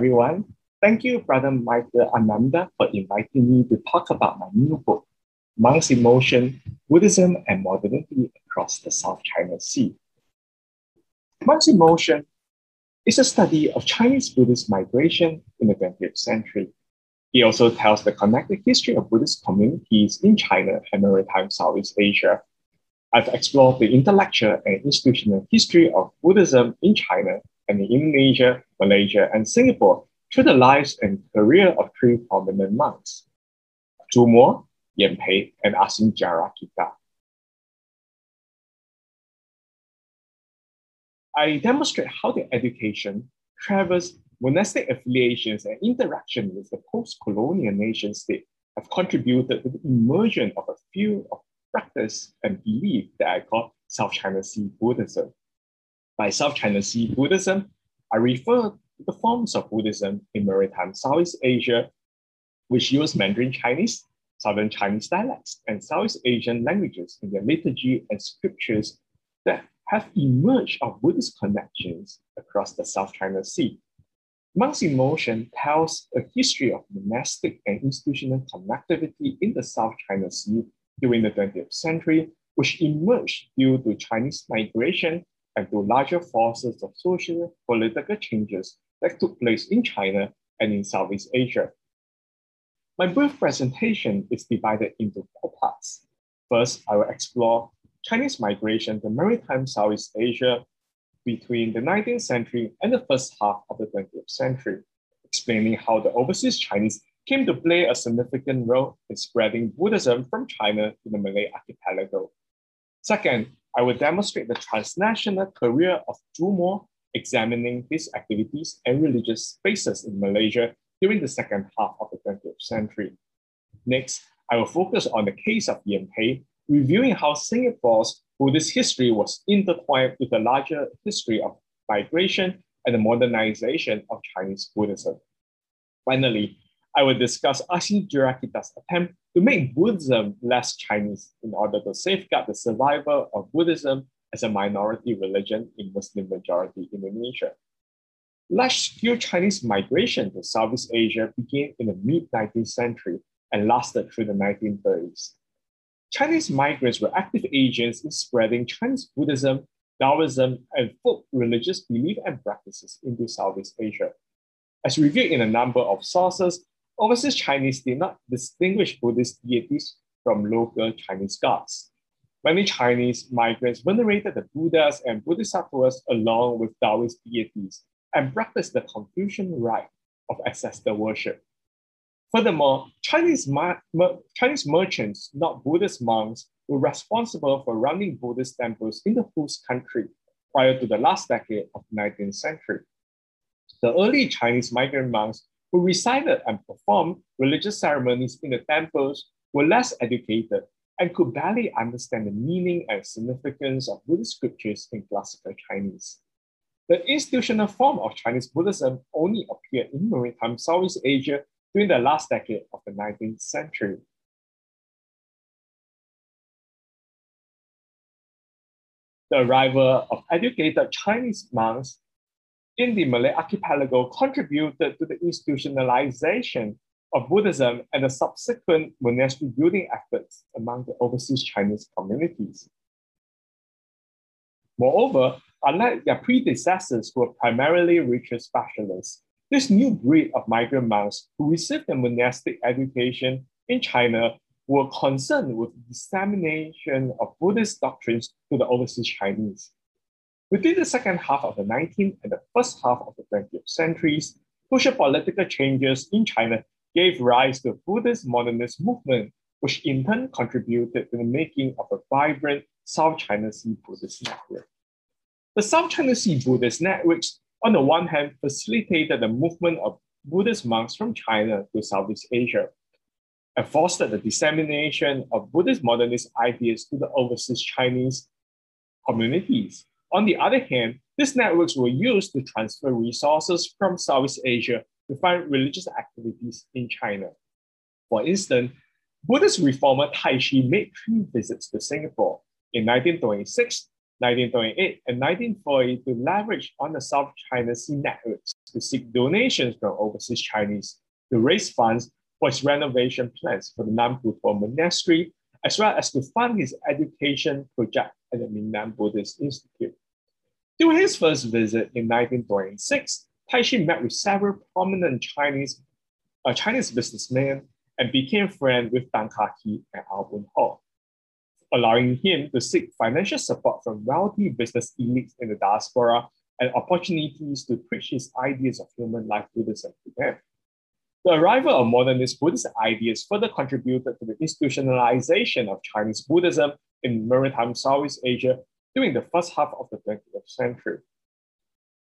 Everyone. Thank you, Brother Michael Ananda, for inviting me to talk about my new book, Monks in Motion Buddhism and Modernity Across the South China Sea. Monks in Motion is a study of Chinese Buddhist migration in the 20th century. It also tells the connected history of Buddhist communities in China and maritime Southeast Asia. I've explored the intellectual and institutional history of Buddhism in China and in Indonesia, Malaysia, and Singapore through the lives and career of three prominent monks, Zhu Mo, Yan Pei, and Ashin Jinarakkhita. I demonstrate how the education, travels, monastic affiliations, and interaction with the post-colonial nation state have contributed to the emergence of a field of practice and belief that I call South China Sea Buddhism. By South China Sea Buddhism, I refer to the forms of Buddhism in maritime Southeast Asia, which use Mandarin Chinese, Southern Chinese dialects, and Southeast Asian languages in their liturgy and scriptures that have emerged of Buddhist connections across the South China Sea. Monks in Motion tells a history of monastic and institutional connectivity in the South China Sea during the 20th century, which emerged due to Chinese migration and to larger forces of social political changes that took place in China and in Southeast Asia. My brief presentation is divided into four parts. First, I will explore Chinese migration to maritime Southeast Asia between the 19th century and the first half of the 20th century, explaining how the overseas Chinese came to play a significant role in spreading Buddhism from China to the Malay archipelago. Second, I will demonstrate the transnational career of Zhu examining his activities and religious spaces in Malaysia during the second half of the 20th century. Next, I will focus on the case of Yan Pei, reviewing how Singapore's Buddhist history was intertwined with the larger history of migration and the modernization of Chinese Buddhism. Finally, I will discuss Ashin Jinarakkhita's attempt to make Buddhism less Chinese in order to safeguard the survival of Buddhism as a minority religion in Muslim majority Indonesia. Large-scale Chinese migration to Southeast Asia began in the mid-19th century and lasted through the 1930s. Chinese migrants were active agents in spreading Chinese Buddhism, Taoism, and folk religious belief and practices into Southeast Asia. As reviewed in a number of sources, Overseas Chinese did not distinguish Buddhist deities from local Chinese gods. Many Chinese migrants venerated the Buddhas and Bodhisattvas along with Taoist deities and practiced the Confucian rite of ancestor worship. Furthermore, Chinese, mer- Chinese merchants, not Buddhist monks, were responsible for running Buddhist temples in the host country prior to the last decade of the 19th century. The early Chinese migrant monks who recited and performed religious ceremonies in the temples were less educated and could barely understand the meaning and significance of Buddhist scriptures in classical Chinese. The institutional form of Chinese Buddhism only appeared in maritime Southeast Asia during the last decade of the 19th century. The arrival of educated Chinese monks in the Malay archipelago contributed to the institutionalization of Buddhism and the subsequent monastery building efforts among the overseas Chinese communities. Moreover, unlike their predecessors who were primarily ritual specialists, this new breed of migrant monks who received a monastic education in China were concerned with the dissemination of Buddhist doctrines to the overseas Chinese. Within the second half of the 19th and the first half of the 20th centuries, social political changes in China gave rise to Buddhist modernist movement, which in turn contributed to the making of a vibrant South China Sea Buddhist network. The South China Sea Buddhist networks, on the one hand, facilitated the movement of Buddhist monks from China to Southeast Asia and fostered the dissemination of Buddhist modernist ideas to the overseas Chinese communities. On the other hand, these networks were used to transfer resources from Southeast Asia to fund religious activities in China. For instance, Buddhist reformer Taixu made three visits to Singapore. In 1926, 1928 and 1940 to leverage on the South China Sea networks to seek donations from overseas Chinese to raise funds for his renovation plans for the Nanpu Monastery, as well as to fund his education project at the Minnan Buddhist Institute. During his first visit in 1926, Taixu met with several prominent Chinese, uh, Chinese businessmen and became friends with Tan Kah Kee and Albun Ho, allowing him to seek financial support from wealthy business elites in the diaspora and opportunities to preach his ideas of human life Buddhism to them. The arrival of modernist Buddhist ideas further contributed to the institutionalization of Chinese Buddhism in maritime Southeast Asia during the first half of the 20th century.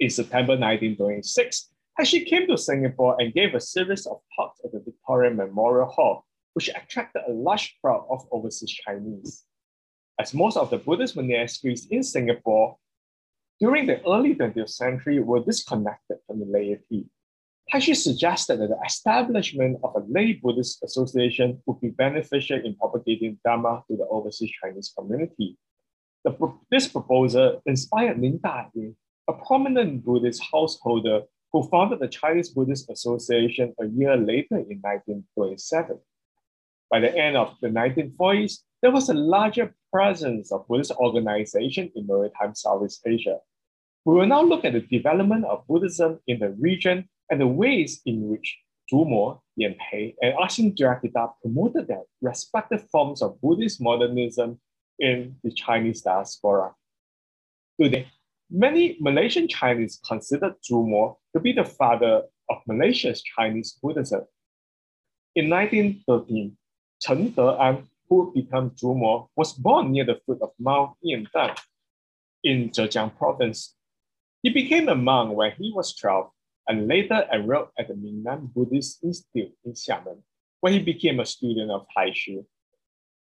In September 1926, Taixu came to Singapore and gave a series of talks at the Victoria Memorial Hall, which attracted a large crowd of overseas Chinese. As most of the Buddhist monasteries in Singapore during the early 20th century were disconnected from the laity, Taixu suggested that the establishment of a lay Buddhist association would be beneficial in propagating Dharma to the overseas Chinese community. The, this proposal inspired Lin Daying, a prominent Buddhist householder who founded the Chinese Buddhist Association a year later in 1927. By the end of the 1940s, there was a larger presence of Buddhist organization in maritime Southeast Asia. We will now look at the development of Buddhism in the region and the ways in which Zhu Mo, Yan and Ashin Jinarakkhita promoted their respective forms of Buddhist modernism in the Chinese diaspora. Today, many Malaysian Chinese consider Zhu Mo to be the father of Malaysia's Chinese Buddhism. In 1913, Chen De'an, who became Zhu Mo, was born near the foot of Mount Yandang in Zhejiang province. He became a monk when he was 12 and later enrolled at the Minnan Buddhist Institute in Xiamen, where he became a student of Taixu.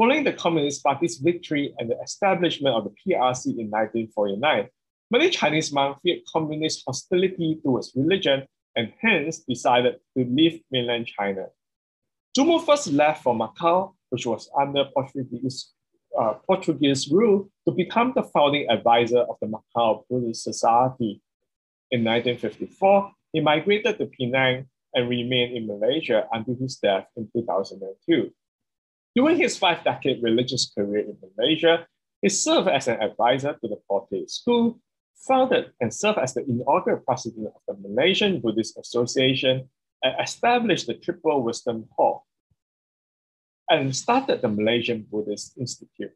Following the Communist Party's victory and the establishment of the PRC in 1949, many Chinese monks feared communist hostility towards religion and hence decided to leave mainland China. Zhu Mo first left for Macau, which was under Portuguese, uh, Portuguese rule, to become the founding advisor of the Macau Buddhist Society. In 1954, he migrated to Penang and remained in Malaysia until his death in 2002. During his five decade religious career in Malaysia, he served as an advisor to the Phor Tay School, founded and served as the inaugural president of the Malaysian Buddhist Association, and established the Triple Wisdom Hall, and started the Malaysian Buddhist Institute.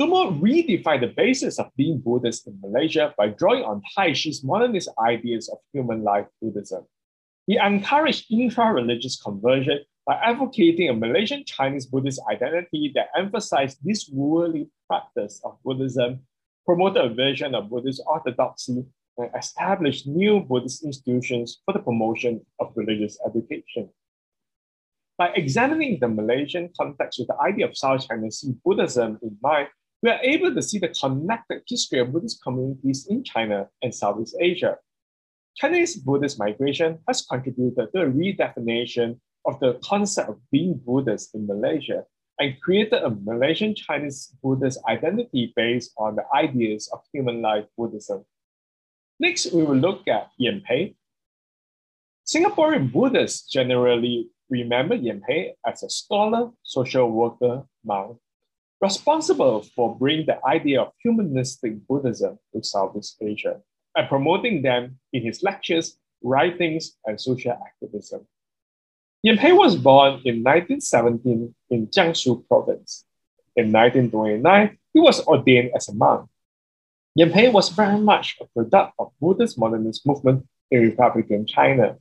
Zhu Mo redefined the basis of being Buddhist in Malaysia by drawing on Taixu's modernist ideas of human life Buddhism. He encouraged intra-religious conversion by advocating a Malaysian Chinese Buddhist identity that emphasized this worldly practice of Buddhism, promoted a vision of Buddhist orthodoxy, and established new Buddhist institutions for the promotion of religious education. By examining the Malaysian context with the idea of South China Sea Buddhism in mind, we are able to see the connected history of Buddhist communities in China and Southeast Asia. Chinese Buddhist migration has contributed to a redefinition of the concept of being Buddhist in Malaysia and created a Malaysian Chinese Buddhist identity based on the ideas of human life Buddhism. Next, we will look at Yan Pei. Singaporean Buddhists generally remember Yan Pei as a scholar, social worker, monk, responsible for bringing the idea of humanistic Buddhism to Southeast Asia and promoting them in his lectures, writings, and social activism. Yan Pei was born in 1917 in Jiangsu province. In 1929, he was ordained as a monk. Yan Pei was very much a product of Buddhist modernist movement in Republican China.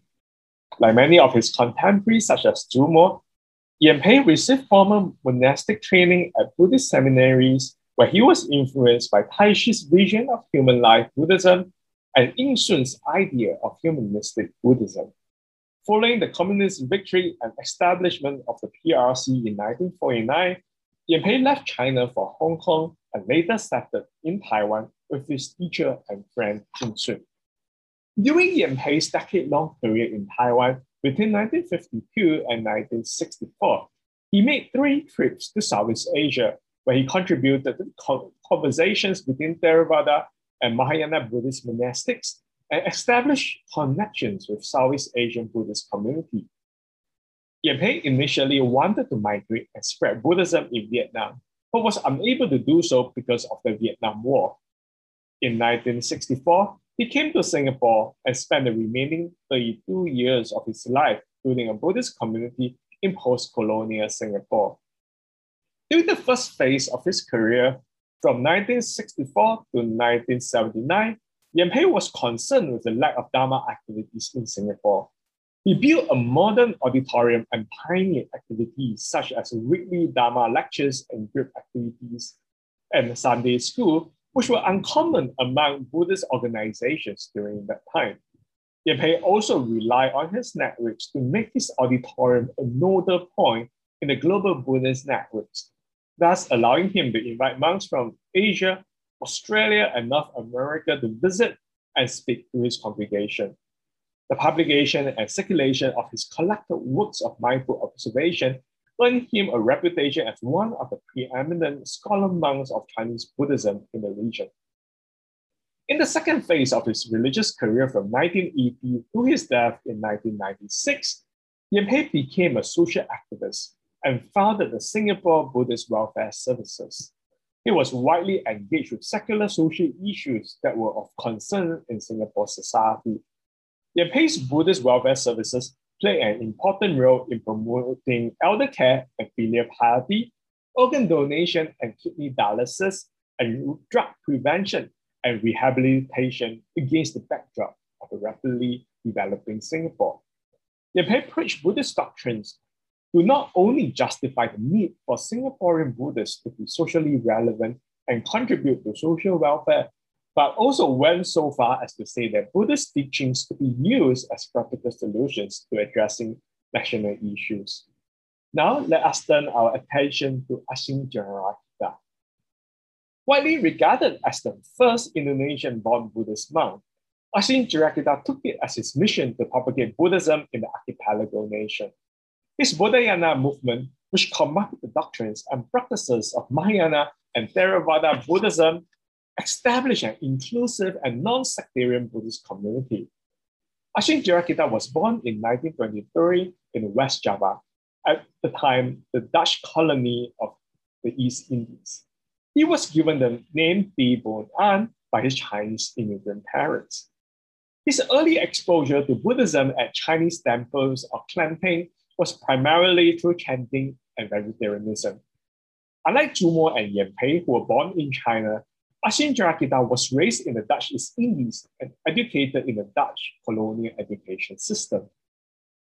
Like many of his contemporaries, such as Zhu Mo, Yan Pei received formal monastic training at Buddhist seminaries, where he was influenced by Taixu's vision of human life Buddhism and Yinshun's idea of humanistic Buddhism. Following the communist victory and establishment of the PRC in 1949, Yan Pei left China for Hong Kong and later settled in Taiwan with his teacher and friend Yinshun. During Yan Pei's decade-long career in Taiwan, between 1952 and 1964, he made three trips to Southeast Asia, where he contributed to conversations between Theravada and Mahayana Buddhist monastics and established connections with Southeast Asian Buddhist community. Pei initially wanted to migrate and spread Buddhism in Vietnam, but was unable to do so because of the Vietnam War. In 1964, he came to Singapore and spent the remaining 32 years of his life building a Buddhist community in post-colonial Singapore. During the first phase of his career, from 1964 to 1979, Yen Pei was concerned with the lack of Dharma activities in Singapore. He built a modern auditorium and pioneered activities such as weekly Dharma lectures and group activities and Sunday school, which were uncommon among Buddhist organizations during that time. Yen Pei also relied on his networks to make his auditorium a nodal point in the global Buddhist networks, thus allowing him to invite monks from Asia, Australia, and North America to visit and speak to his congregation. The publication and circulation of his collected works of mindful observation earned him a reputation as one of the preeminent scholar monks of Chinese Buddhism in the region. In the second phase of his religious career from 1980 to his death in 1996, Yen Pei became a social activist and founded the Singapore Buddhist Welfare Services. He was widely engaged with secular social issues that were of concern in Singapore society Yen Pei's Buddhist welfare services play an important role in promoting elder care and filial piety, organ donation and kidney dialysis, and drug prevention and rehabilitation against the backdrop of a rapidly developing Singapore. Yen Pei preached Buddhist doctrines to not only justify the need for Singaporean Buddhists to be socially relevant and contribute to social welfare, but also went so far as to say that Buddhist teachings could be used as practical solutions to addressing national issues. Now, let us turn our attention to Ashin Jinarakkhita. Widely regarded as the first Indonesian born Buddhist monk, Ashin Jinarakkhita took it as his mission to propagate Buddhism in the archipelago nation. His Buddhayana movement, which combined the doctrines and practices of Mahayana and Theravada Buddhism established an inclusive and non-sectarian Buddhist community. Ashin Jinarakkhita was born in 1923 in West Java, at the time the Dutch colony of the East Indies. He was given the name Tee Boan An by his Chinese immigrant parents. His early exposure to Buddhism at Chinese temples of Klenteng was primarily through chanting and vegetarianism. Unlike Zhu and Yen Pei, who were born in China, Ashin Jinarakkhita was raised in the Dutch East Indies and educated in the Dutch colonial education system.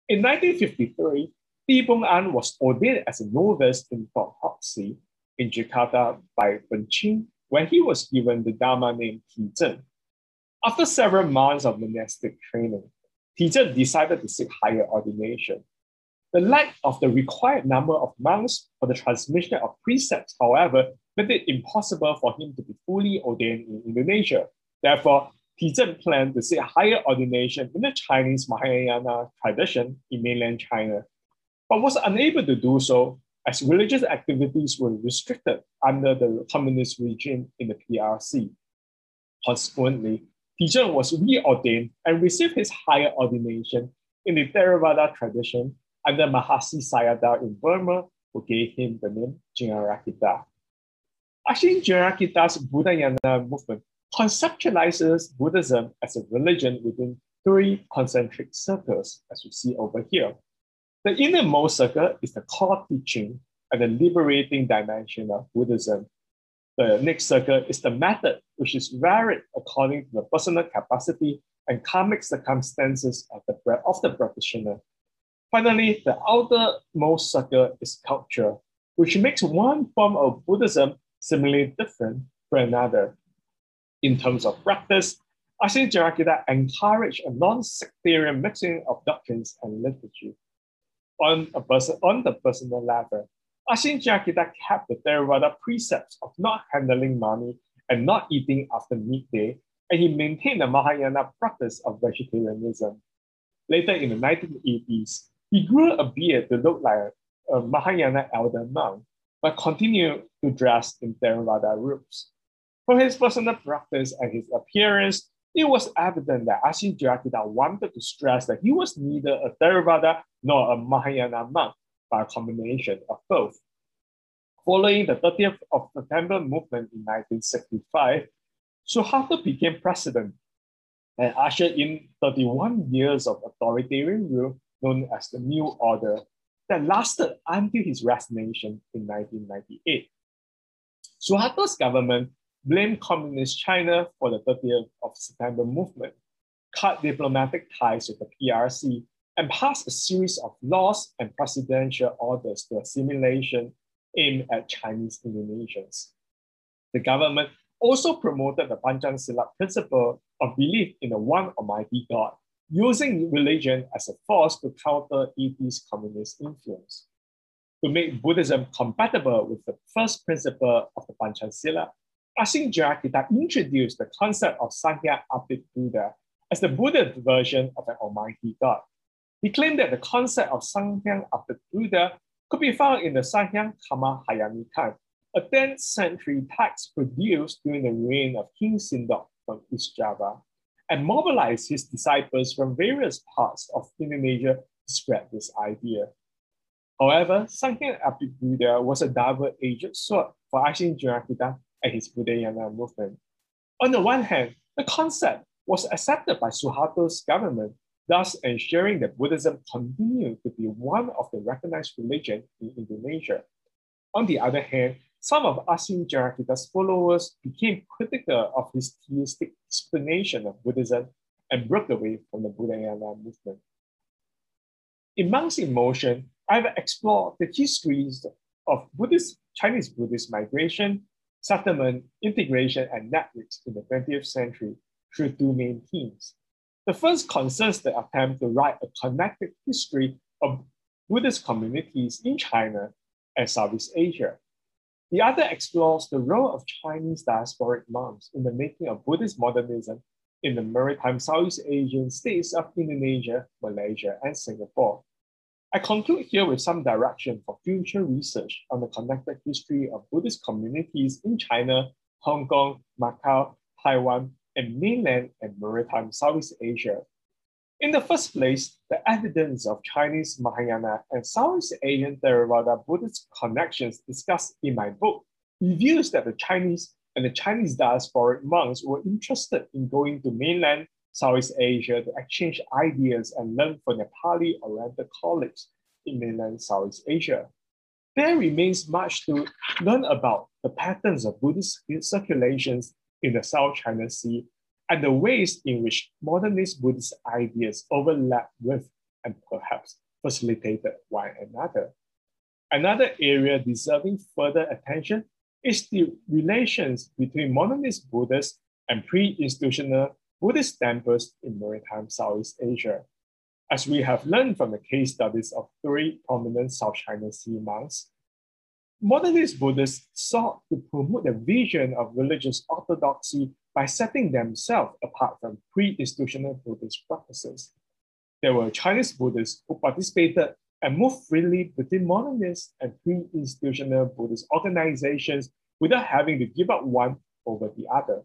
In 1953, Tee Boan An was ordained as a novice in Port Hoxie in Jakarta by Wen Qing when he was given the Dharma name Ti. After several months of monastic training, Ti decided to seek higher ordination. The lack of the required number of monks for the transmission of precepts, however, made it impossible for him to be fully ordained in Indonesia. Therefore, Ti Zhen planned to seek higher ordination in the Chinese Mahayana tradition in mainland China, but was unable to do so as religious activities were restricted under the communist regime in the PRC. Consequently, Ti Zhen was reordained and received his higher ordination in the Theravada tradition under Mahasi Sayadaw in Burma, who gave him the name Jinarakkhita. Ashin Jinarakkhita's Buddhayana movement conceptualizes Buddhism as a religion within three concentric circles, as you see over here. The innermost circle is the core teaching and the liberating dimension of Buddhism. The next circle is the method, which is varied according to the personal capacity and karmic circumstances of the, of the practitioner. Finally, the outermost circle is culture, which makes one form of Buddhism seemingly different from another. In terms of practice, Ashin Jinarakkhita encouraged a non-sectarian mixing of doctrines and liturgy. On, a person, on the personal level, Ashin Jinarakkhita kept the Theravada precepts of not handling money and not eating after midday, and he maintained the Mahayana practice of vegetarianism. Later in the 1980s, he grew a beard to look like a Mahayana elder monk, but continued to dress in Theravada robes. From his personal practice and his appearance, it was evident that Ashin Jinarakkhita wanted to stress that he was neither a Theravada nor a Mahayana monk, but a combination of both. Following the 30th of September movement in 1965, Suharto became president and ushered in 31 years of authoritarian rule known as the New Order that lasted until his resignation in 1998. Suharto's government blamed Communist China for the 30th of September movement, cut diplomatic ties with the PRC, and passed a series of laws and presidential orders to assimilation aimed at Chinese Indonesians. The government also promoted the Pancasila principle of belief in the one Almighty God, using religion as a force to counter atheist communist influence. To make Buddhism compatible with the first principle of the Pancasila, Ashin Jinarakkhita introduced the concept of Sanghyang Adi Buddha as the Buddha version of an Almighty God. He claimed that the concept of Sanghyang Adi Buddha could be found in the Sankhya Kama Hayamikan, a 10th century text produced during the reign of King Sindok from East Java, and mobilized his disciples from various parts of Indonesia to spread this idea. However, Sanghyang Adi Buddha was a double-edged sword for Ashin Jinarakkhita and his Buddhayana movement. On the one hand, the concept was accepted by Suharto's government, thus ensuring that Buddhism continued to be one of the recognized religions in Indonesia. On the other hand, some of Ashin Jinarakkhita's followers became critical of his theistic explanation of Buddhism and broke away from the Buddhayana movement. In Monks in Motion, I've explored the histories of Buddhist Chinese Buddhist migration settlement, integration, and networks in the 20th century through two main themes. The first concerns the attempt to write a connected history of Buddhist communities in China and Southeast Asia. The other explores the role of Chinese diasporic monks in the making of Buddhist modernism in the maritime Southeast Asian states of Indonesia, Malaysia, and Singapore. I conclude here with some direction for future research on the connected history of Buddhist communities in China, Hong Kong, Macau, Taiwan, and mainland and maritime Southeast Asia. In the first place, the evidence of Chinese Mahayana and Southeast Asian Theravada Buddhist connections discussed in my book reveals that the Chinese and the Chinese diasporic monks were interested in going to mainland Southeast Asia to exchange ideas and learn from Nepali Oriental colleagues in mainland Southeast Asia. There remains much to learn about the patterns of Buddhist circulations in the South China Sea and the ways in which modernist Buddhist ideas overlap with and perhaps facilitated one another. Another area deserving further attention is the relations between modernist Buddhists and pre-institutional Buddhist temples in maritime Southeast Asia. As we have learned from the case studies of three prominent South China Sea monks, modernist Buddhists sought to promote the vision of religious orthodoxy by setting themselves apart from pre-institutional Buddhist practices. There were Chinese Buddhists who participated and moved freely between modernist and pre-institutional Buddhist organizations without having to give up one over the other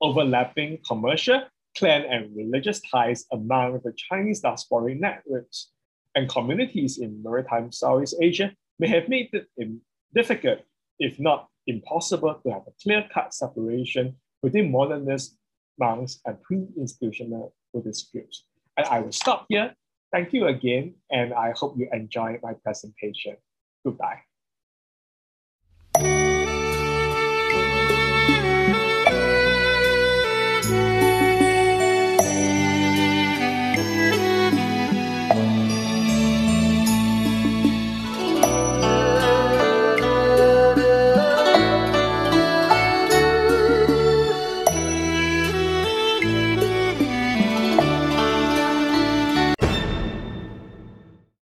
overlapping commercial, clan, and religious ties among the Chinese diasporic networks and communities in maritime Southeast Asia may have made it difficult, if not impossible, to have a clear-cut separation between modernist monks and pre-institutional Buddhist groups. And I will stop here. Thank you again, and I hope you enjoyed my presentation. Goodbye.